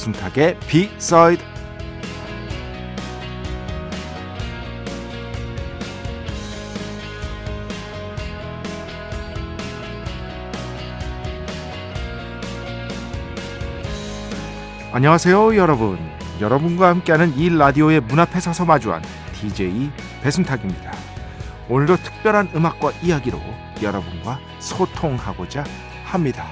배순탁의 비사이드 안녕하세요 여러분. 여러분과 함께하는 이 라디오의 문 앞에 서서 마주한 DJ 배순탁입니다. 오늘도 특별한 음악과 이야기로 여러분과 소통하고자 합니다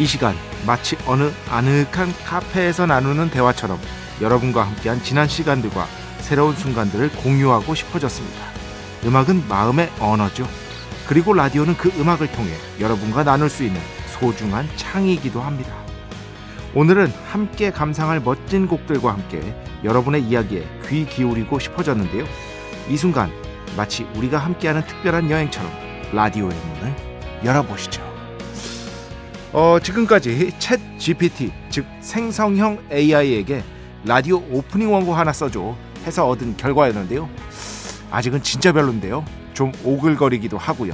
이 시간 마치 어느 아늑한 카페에서 나누는 대화처럼 여러분과 함께한 지난 시간들과 새로운 순간들을 공유하고 싶어졌습니다. 음악은 마음의 언어죠. 그리고 라디오는 그 음악을 통해 여러분과 나눌 수 있는 소중한 창이기도 합니다. 오늘은 함께 감상할 멋진 곡들과 함께 여러분의 이야기에 귀 기울이고 싶어졌는데요. 이 순간 마치 우리가 함께하는 특별한 여행처럼 라디오의 문을 열어보시죠. 어, 지금까지 ChatGPT 즉 생성형 AI에게 라디오 오프닝 원고 하나 써줘 해서 얻은 결과였는데요. 아직은 진짜 별론데요. 좀 오글거리기도 하고요.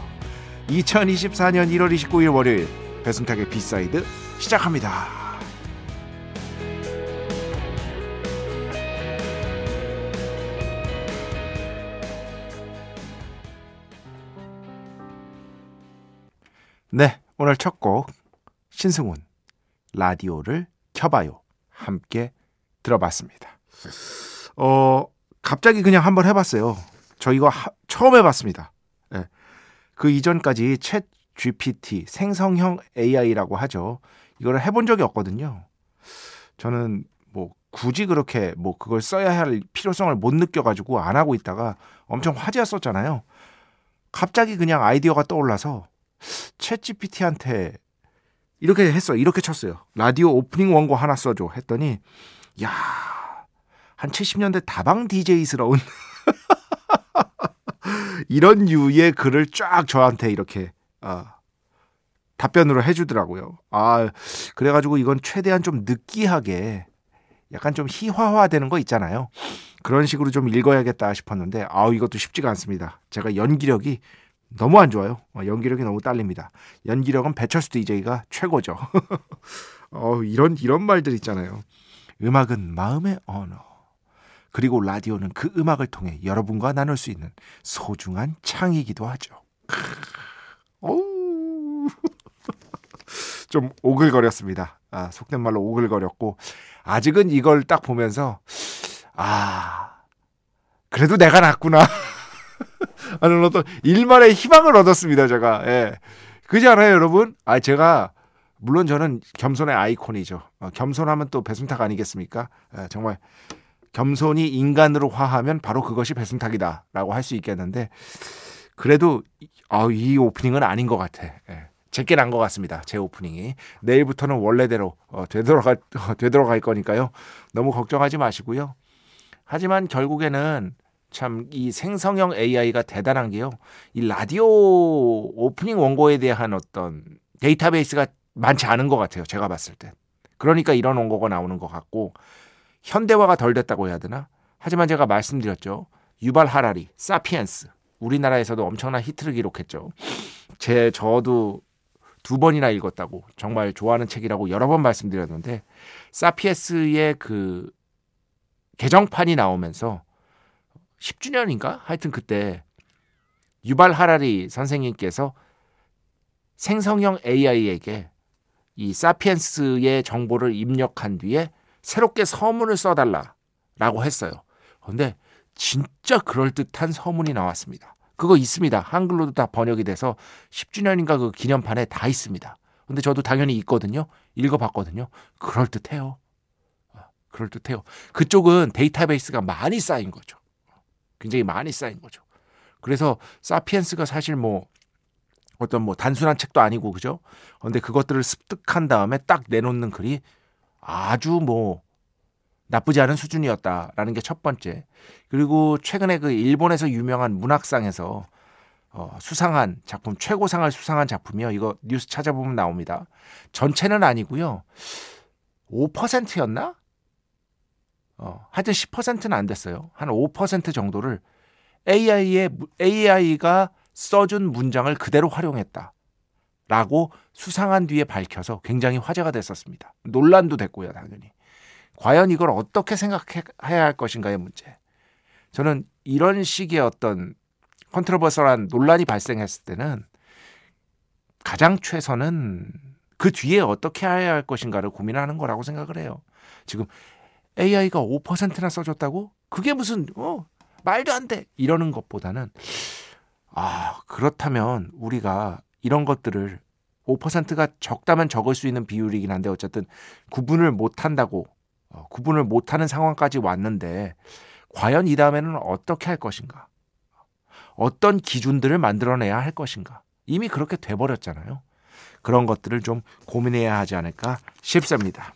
2024년 1월 29일 월요일 배순탁의 B side 시작합니다. 네, 오늘 첫 곡 신승훈 라디오를 켜봐요 함께 들어봤습니다. 어 갑자기 그냥 한번 해봤어요. 저 이거 하, 처음 해봤습니다. 네. 그 이전까지 챗 GPT 생성형 AI라고 하죠. 이거를 해본 적이 없거든요. 저는 뭐 굳이 그렇게 뭐 그걸 써야 할 필요성을 못 느껴가지고 안 하고 있다가 엄청 화제였었잖아요. 갑자기 그냥 아이디어가 떠올라서 챗 GPT한테 이렇게 했어. 이렇게 쳤어요. 라디오 오프닝 원고 하나 써줘. 했더니, 야, 한 70년대 다방 DJ스러운 이런 류의 글을 쫙 저한테 이렇게 아, 답변으로 해주더라고요. 아, 그래가지고 이건 최대한 좀 느끼하게 약간 좀 희화화되는 거 있잖아요. 그런 식으로 좀 읽어야겠다 싶었는데, 아우, 이것도 쉽지가 않습니다. 제가 연기력이 너무 안 좋아요. 어, 연기력이 너무 딸립니다. 연기력은 배철수 DJ가 최고죠. 어, 이런 이런 말들 있잖아요. 음악은 마음의 언어. 그리고 라디오는 그 음악을 통해 여러분과 나눌 수 있는 소중한 창이기도 하죠. 좀 오글거렸습니다. 아, 속된 말로 오글거렸고 아직은 이걸 딱 보면서 아 그래도 내가 낫구나. 하는 어떤 일말의 희망을 얻었습니다. 제가. 예. 그지 않아요, 여러분? 아, 제가 물론 저는 겸손의 아이콘이죠. 어, 겸손하면 또 배순탁 아니겠습니까? 예, 정말 겸손이 인간으로 화하면 바로 그것이 배순탁이다라고 할 수 있겠는데 그래도 아, 이 오프닝은 아닌 것 같아. 예. 제게 난 것 같습니다. 제 오프닝이 내일부터는 원래대로 어, 되돌아갈 어, 되돌아갈 거니까요. 너무 걱정하지 마시고요. 하지만 결국에는 참 이 생성형 AI가 대단한 게요. 이 라디오 오프닝 원고에 대한 어떤 데이터베이스가 많지 않은 것 같아요. 제가 봤을 때. 그러니까 이런 원고가 나오는 것 같고 현대화가 덜 됐다고 해야 되나? 하지만 제가 말씀드렸죠. 유발 하라리, 사피엔스. 우리나라에서도 엄청난 히트를 기록했죠. 제 저도 두 번이나 읽었다고 정말 좋아하는 책이라고 여러 번 말씀드렸는데 사피엔스의 그 개정판이 나오면서 10주년인가? 하여튼 그때 유발 하라리 선생님께서 생성형 AI에게 이 사피엔스의 정보를 입력한 뒤에 새롭게 서문을 써달라라고 했어요. 근데 진짜 그럴듯한 서문이 나왔습니다. 그거 있습니다. 한글로도 다 번역이 돼서 10주년인가 그 기념판에 다 있습니다. 근데 저도 당연히 있거든요. 읽어봤거든요. 그럴듯해요. 아, 그럴듯해요. 그쪽은 데이터베이스가 많이 쌓인 거죠. 굉장히 많이 쌓인 거죠. 그래서 사피엔스가 사실 뭐 어떤 뭐 단순한 책도 아니고 그죠? 근데 그것들을 습득한 다음에 딱 내놓는 글이 아주 뭐 나쁘지 않은 수준이었다라는 게 첫 번째. 그리고 최근에 그 일본에서 유명한 문학상에서 어, 수상한 작품 최고상을 수상한 작품이요. 이거 뉴스 찾아보면 나옵니다. 전체는 아니고요. 5%였나? 어, 하여튼 10%는 안 됐어요. 한 5% 정도를 AI의 AI가 써준 문장을 그대로 활용했다. 라고 수상한 뒤에 밝혀서 굉장히 화제가 됐었습니다. 논란도 됐고요, 당연히. 과연 이걸 어떻게 생각해야 할 것인가의 문제. 저는 이런 식의 어떤 컨트로버설한 논란이 발생했을 때는 가장 최선은 그 뒤에 어떻게 해야 할 것인가를 고민하는 거라고 생각을 해요. 지금 AI가 5%나 써줬다고? 그게 무슨 어 말도 안 돼. 이러는 것보다는 아, 그렇다면 우리가 이런 것들을 5%가 적다면 적을 수 있는 비율이긴 한데 어쨌든 구분을 못 한다고 어, 구분을 못 하는 상황까지 왔는데 과연 이 다음에는 어떻게 할 것인가? 어떤 기준들을 만들어내야 할 것인가? 이미 그렇게 돼버렸잖아요. 그런 것들을 좀 고민해야 하지 않을까 싶습니다.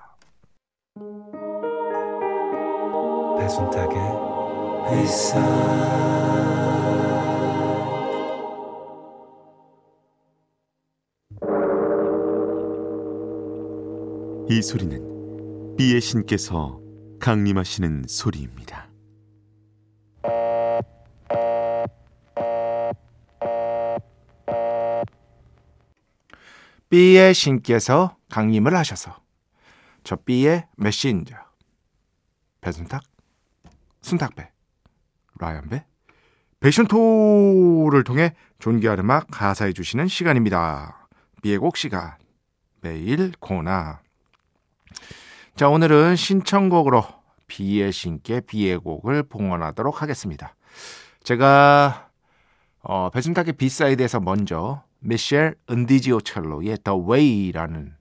배순탁의 회사 이 소리는 비의 신께서 강림하시는 소리입니다. B의 신께서 강림을 하셔서 저 B의 메신저 배순탁, 순탁배, 라이언배, 배션토를 통해 존귀한 음악 가사해 주시는 시간입니다. B의 곡 시간 매일 코너 자 오늘은 신청곡으로 B의 신께 B의 곡을 봉헌하도록 하겠습니다. 제가 어, 배순탁의 B side에서 먼저 미셸 은디지오 첼로의 The Way라는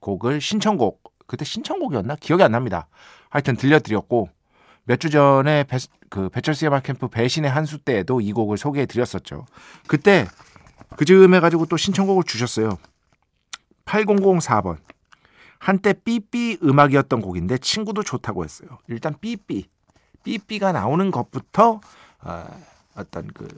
곡을 신청곡 그때 신청곡이었나 기억이 안 납니다. 하여튼 들려드렸고 몇 주 전에 배, 그 배철수의 음악캠프 배신의 한수 때에도 이 곡을 소개해 드렸었죠. 그때 그 즈음에 가지고 또 신청곡을 주셨어요. 8004번 한때 삐삐 음악이었던 곡인데 친구도 좋다고 했어요. 일단 삐삐 삐삐가 나오는 것부터 어, 어떤 그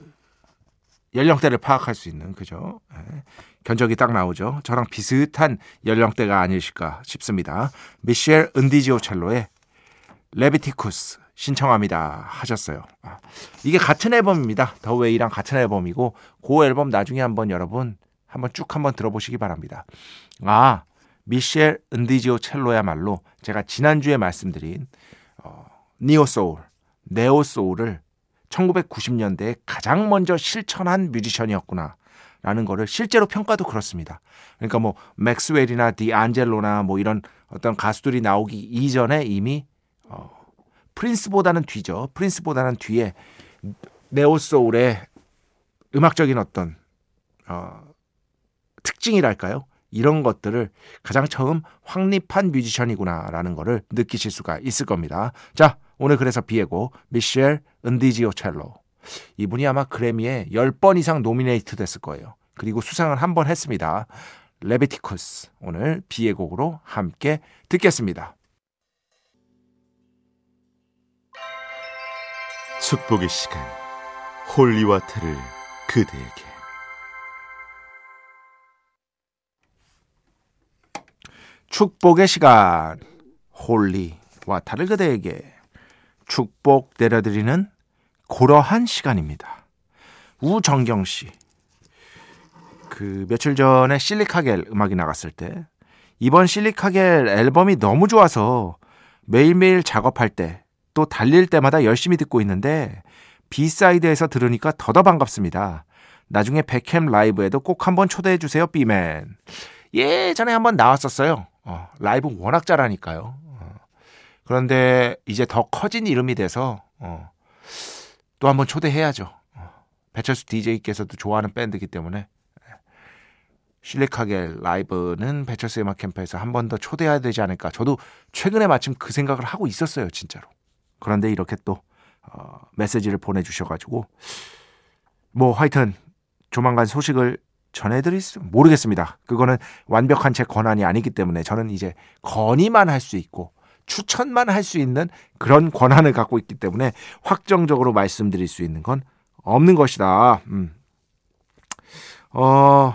연령대를 파악할 수 있는 그죠? 네. 견적이 딱 나오죠. 저랑 비슷한 연령대가 아니실까 싶습니다. 미셸 은디지오 첼로의 레비티쿠스 신청합니다 하셨어요. 아, 이게 같은 앨범입니다. The Way랑 같은 앨범이고 그 앨범 나중에 한번 여러분 한번 쭉 한번 들어보시기 바랍니다. 아 미셸 은디지오 첼로야말로 제가 지난주에 말씀드린 어, neo soul, neo soul을 1990년대에 가장 먼저 실천한 뮤지션이었구나. 라는 거를 실제로 평가도 그렇습니다. 그러니까 뭐 맥스웰이나 디안젤로나 뭐 이런 어떤 가수들이 나오기 이전에 이미 어, 프린스보다는 뒤죠. 프린스보다는 뒤에 neo soul의 음악적인 어떤 어, 특징이랄까요? 이런 것들을 가장 처음 확립한 뮤지션이구나라는 것을 느끼실 수가 있을 겁니다. 자, 오늘 그래서 B의 곡 미셸 은디지오 첼로 이분이 아마 그래미에 10번 이상 nominate 됐을 거예요. 그리고 수상을 한 번 했습니다. Leviticus 오늘 B의 곡으로 함께 듣겠습니다. 축복의 시간 holy water를 그대에게 축복의 시간 holy water를 그대에게 축복 내려드리는 고러한 시간입니다. 우정경 씨. 그 며칠 전에 실리카겔 음악이 나갔을 때 이번 실리카겔 앨범이 너무 좋아서 매일매일 작업할 때 또 달릴 때마다 열심히 듣고 있는데 B side에서 들으니까 더더 반갑습니다. 나중에 배캠 라이브에도 꼭 한번 초대해 주세요, 비맨. 예전에 한번 나왔었어요. 어, 라이브 워낙 잘하니까요. 어. 그런데 이제 더 커진 이름이 돼서 어, 또 한번 초대해야죠. 어, 배철수 DJ께서도 좋아하는 밴드이기 때문에 실리카겔 라이브는 배철수 음악 캠프에서 한 번 더 초대해야 되지 않을까. 저도 최근에 마침 그 생각을 하고 있었어요, 진짜로. 그런데 이렇게 또 어, 메시지를 보내주셔가지고 뭐 하여튼 조만간 소식을 전해드릴 수 모르겠습니다. 그거는 완벽한 제 권한이 아니기 때문에 저는 이제 건의만 할 수 있고 추천만 할 수 있는 그런 권한을 갖고 있기 때문에 확정적으로 말씀드릴 수 있는 건 없는 것이다. 음. 어,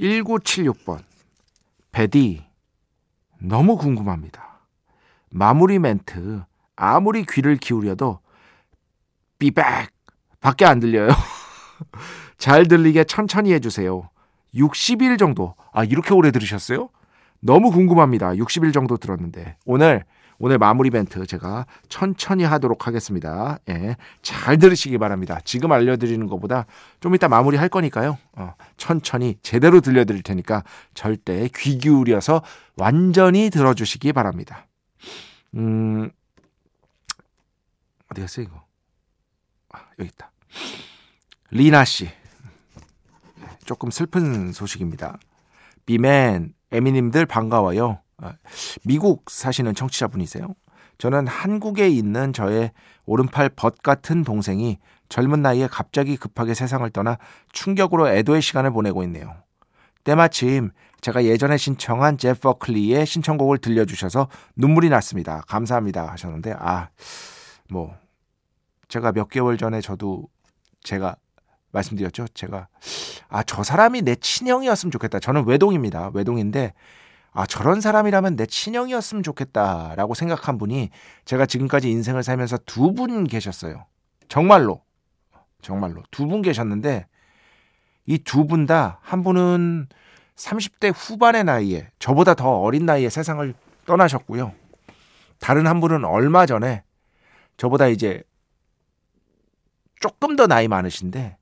1976번. 베디, 너무 궁금합니다. 마무리 멘트, 아무리 귀를 기울여도 삐백 밖에 안 들려요. 잘 들리게 천천히 해주세요. 60일 정도. 아, 이렇게 오래 들으셨어요? 너무 궁금합니다. 60일 정도 들었는데. 오늘, 오늘 마무리 멘트 제가 천천히 하도록 하겠습니다. 예. 잘 들으시기 바랍니다. 지금 알려드리는 것보다 좀 이따 마무리 할 거니까요. 어, 천천히 제대로 들려드릴 테니까 절대 귀 기울여서 완전히 들어주시기 바랍니다. 음, 어디 갔어, 이거? 아, 여기 있다. 리나 씨. 조금 슬픈 소식입니다. 비맨, 에미님들 반가워요. 아, 미국 사시는 청취자분이세요. 저는 한국에 있는 저의 오른팔 벗 같은 동생이 젊은 나이에 갑자기 급하게 세상을 떠나 충격으로 애도의 시간을 보내고 있네요. 때마침 제가 예전에 신청한 제프 버클리의 신청곡을 들려주셔서 눈물이 났습니다. 감사합니다 하셨는데 아 뭐 제가 몇 개월 전에 저도 제가 말씀드렸죠. 제가 아 저 사람이 내 친형이었으면 좋겠다. 저는 외동입니다. 외동인데 아 저런 사람이라면 내 친형이었으면 좋겠다라고 생각한 분이 제가 지금까지 인생을 살면서 두 분 계셨어요. 정말로 정말로 두 분 계셨는데 이 두 분 다 한 분은 30대 후반의 나이에 저보다 더 어린 나이에 세상을 떠나셨고요. 다른 한 분은 얼마 전에 저보다 이제 조금 더 나이 많으신데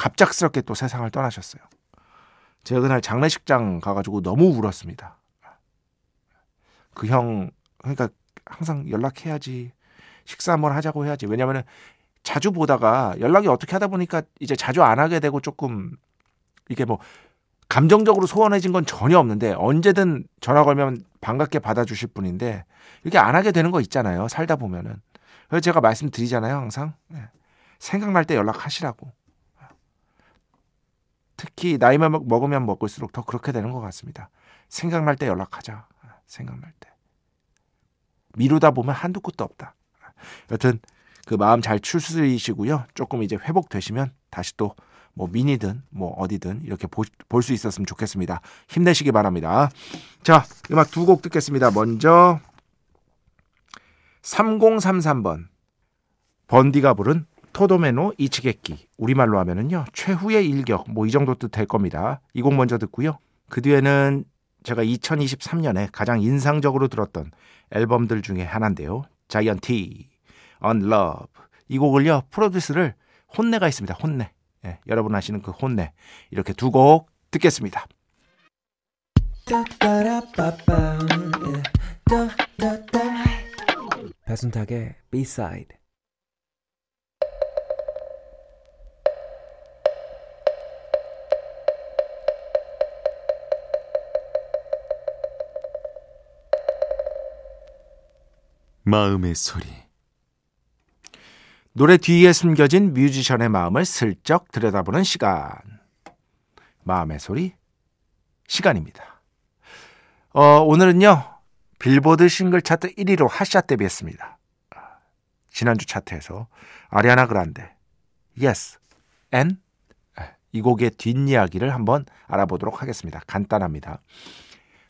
갑작스럽게 또 세상을 떠나셨어요. 제가 그날 장례식장 가가지고 너무 울었습니다. 그 형, 그러니까 항상 연락해야지. 식사 한번 하자고 해야지. 왜냐면은 자주 보다가 연락이 어떻게 하다 보니까 이제 자주 안 하게 되고 조금 이게 뭐 감정적으로 소원해진 건 전혀 없는데 언제든 전화 걸면 반갑게 받아주실 분인데 이렇게 안 하게 되는 거 있잖아요. 살다 보면은. 그래서 제가 말씀드리잖아요. 항상. 네. 생각날 때 연락하시라고. 특히 나이만 먹으면 먹을수록 더 그렇게 되는 것 같습니다. 생각날 때 연락하자. 생각날 때. 미루다 보면 한두 끝도 없다. 여튼 그 마음 잘 추스리시고요. 조금 이제 회복되시면 다시 또 뭐 미니든 뭐 어디든 이렇게 볼 수 있었으면 좋겠습니다. 힘내시기 바랍니다. 자, 음악 두 곡 듣겠습니다. 먼저 3033번 번디가 부른 토도메노 이치게끼 우리말로 하면은요 최후의 일격 뭐 이 정도 뜻 될 겁니다. 이 곡 먼저 듣고요. 그 뒤에는 제가 2023년에 가장 인상적으로 들었던 앨범들 중에 하나인데요. 자이언티, On Love 이 곡을요 프로듀스를 혼내가 있습니다. 혼내. 예, 여러분 아시는 그 혼내 이렇게 두 곡 듣겠습니다. 배순탁의 B-side 마음의 소리. 노래 뒤에 숨겨진 뮤지션의 마음을 슬쩍 들여다보는 시간. 마음의 소리 시간입니다. 어, 오늘은요. 빌보드 싱글 차트 1위로 핫샷 데뷔했습니다. 지난주 차트에서 아리아나 그란데 Yes and 이 곡의 뒷이야기를 한번 알아보도록 하겠습니다. 간단합니다.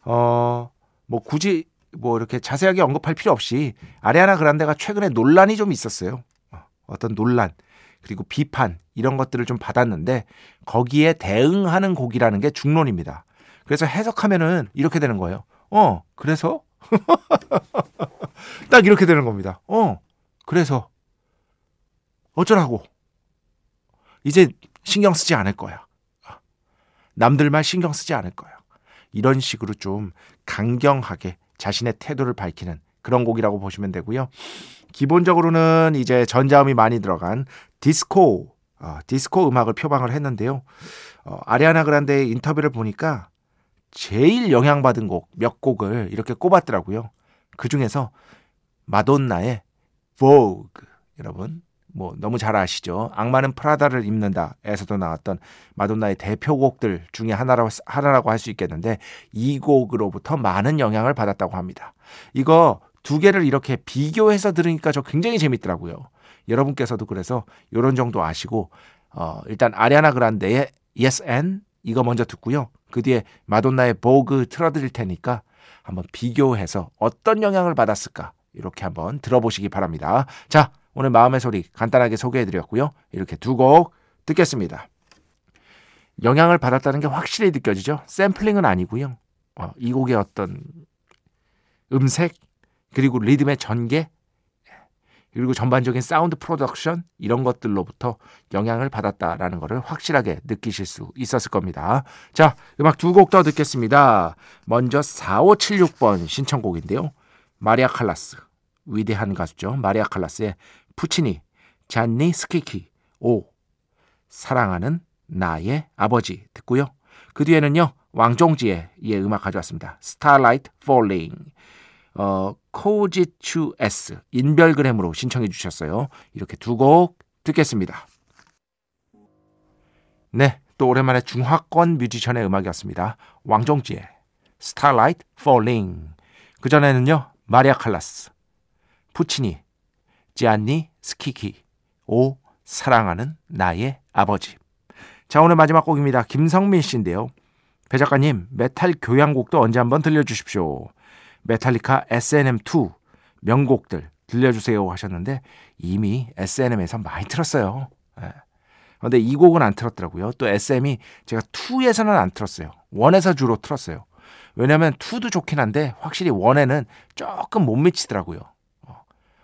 어, 뭐 굳이 뭐 이렇게 자세하게 언급할 필요 없이 아리아나 그란데가 최근에 논란이 좀 있었어요. 어, 어떤 논란 그리고 비판 이런 것들을 좀 받았는데 거기에 대응하는 곡이라는 게 중론입니다. 그래서 해석하면은 이렇게 되는 거예요. 어, 그래서 딱 이렇게 되는 겁니다. 어, 그래서 어쩌라고 이제 신경 쓰지 않을 거야. 남들 말 신경 쓰지 않을 거야. 이런 식으로 좀 강경하게 자신의 태도를 밝히는 그런 곡이라고 보시면 되고요. 기본적으로는 이제 전자음이 많이 들어간 디스코, 어, 디스코 음악을 표방을 했는데요. 어, 아리아나 그란데의 인터뷰를 보니까 제일 영향받은 곡 몇 곡을 이렇게 꼽았더라고요. 그 중에서 마돈나의 Vogue 여러분 뭐 너무 잘 아시죠? 악마는 프라다를 입는다에서도 나왔던 마돈나의 대표곡들 중에 하나라고, 하나라고 할 수 있겠는데 이 곡으로부터 많은 영향을 받았다고 합니다. 이거 두 개를 이렇게 비교해서 들으니까 저 굉장히 재밌더라고요. 여러분께서도 그래서 이런 정도 아시고 어, 일단 아리아나 그란데의 Yes and 이거 먼저 듣고요. 그 뒤에 마돈나의 보그 틀어드릴 테니까 한번 비교해서 어떤 영향을 받았을까 이렇게 한번 들어보시기 바랍니다. 자, 오늘 마음의 소리 간단하게 소개해드렸고요. 이렇게 두 곡 듣겠습니다. 영향을 받았다는 게 확실히 느껴지죠. 샘플링은 아니고요. 어, 이 곡의 어떤 음색 그리고 리듬의 전개 그리고 전반적인 sound production 이런 것들로부터 영향을 받았다라는 것을 확실하게 느끼실 수 있었을 겁니다. 자, 음악 두 곡 더 듣겠습니다. 먼저 4576번 신청곡인데요. 마리아 칼라스 위대한 가수죠. 마리아 칼라스의 푸치니 잔니 스키키 오 사랑하는 나의 아버지 듣고요. 그 뒤에는요. 왕종지의 예, 음악 가져왔습니다. Starlight Falling 어, 코지추 S 인별그램으로 신청해 주셨어요. 이렇게 두 곡 듣겠습니다. 네, 또 오랜만에 중화권 뮤지션의 음악이었습니다. 왕종지의 Starlight Falling 그 전에는요. 마리아 칼라스 푸치니 지안니 스키키 오 사랑하는 나의 아버지 자 오늘 마지막 곡입니다. 김성민 씨인데요. 배 작가님 메탈 교향곡도 언제 한번 들려주십시오. 메탈리카 S&M2 명곡들 들려주세요 하셨는데 이미 S&M에서 많이 틀었어요. 예. 그런데 이 곡은 안 틀었더라고요. 또 S&M이 제가 2에서는 안 틀었어요. 1에서 주로 틀었어요. 왜냐하면 2도 좋긴 한데 확실히 1에는 조금 못 미치더라고요.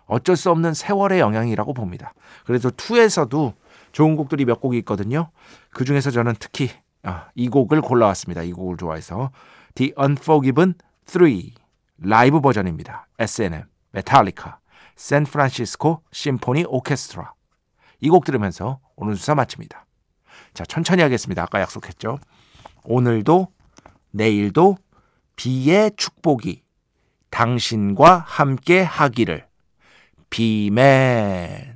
어, 어쩔 수 없는 세월의 영향이라고 봅니다. 그래서 2에서도 좋은 곡들이 몇 곡이 있거든요. 그 중에서 저는 특히 아, 이 곡을 골라왔습니다. 이 곡을 좋아해서 The Unforgiven 3 라이브 버전입니다. SNM, 메탈리카, 샌프란시스코 심포니 오케스트라. 이 곡 들으면서 오늘 수사 마칩니다. 자, 천천히 하겠습니다. 아까 약속했죠. 오늘도 내일도 비의 축복이 당신과 함께 하기를. 비맨.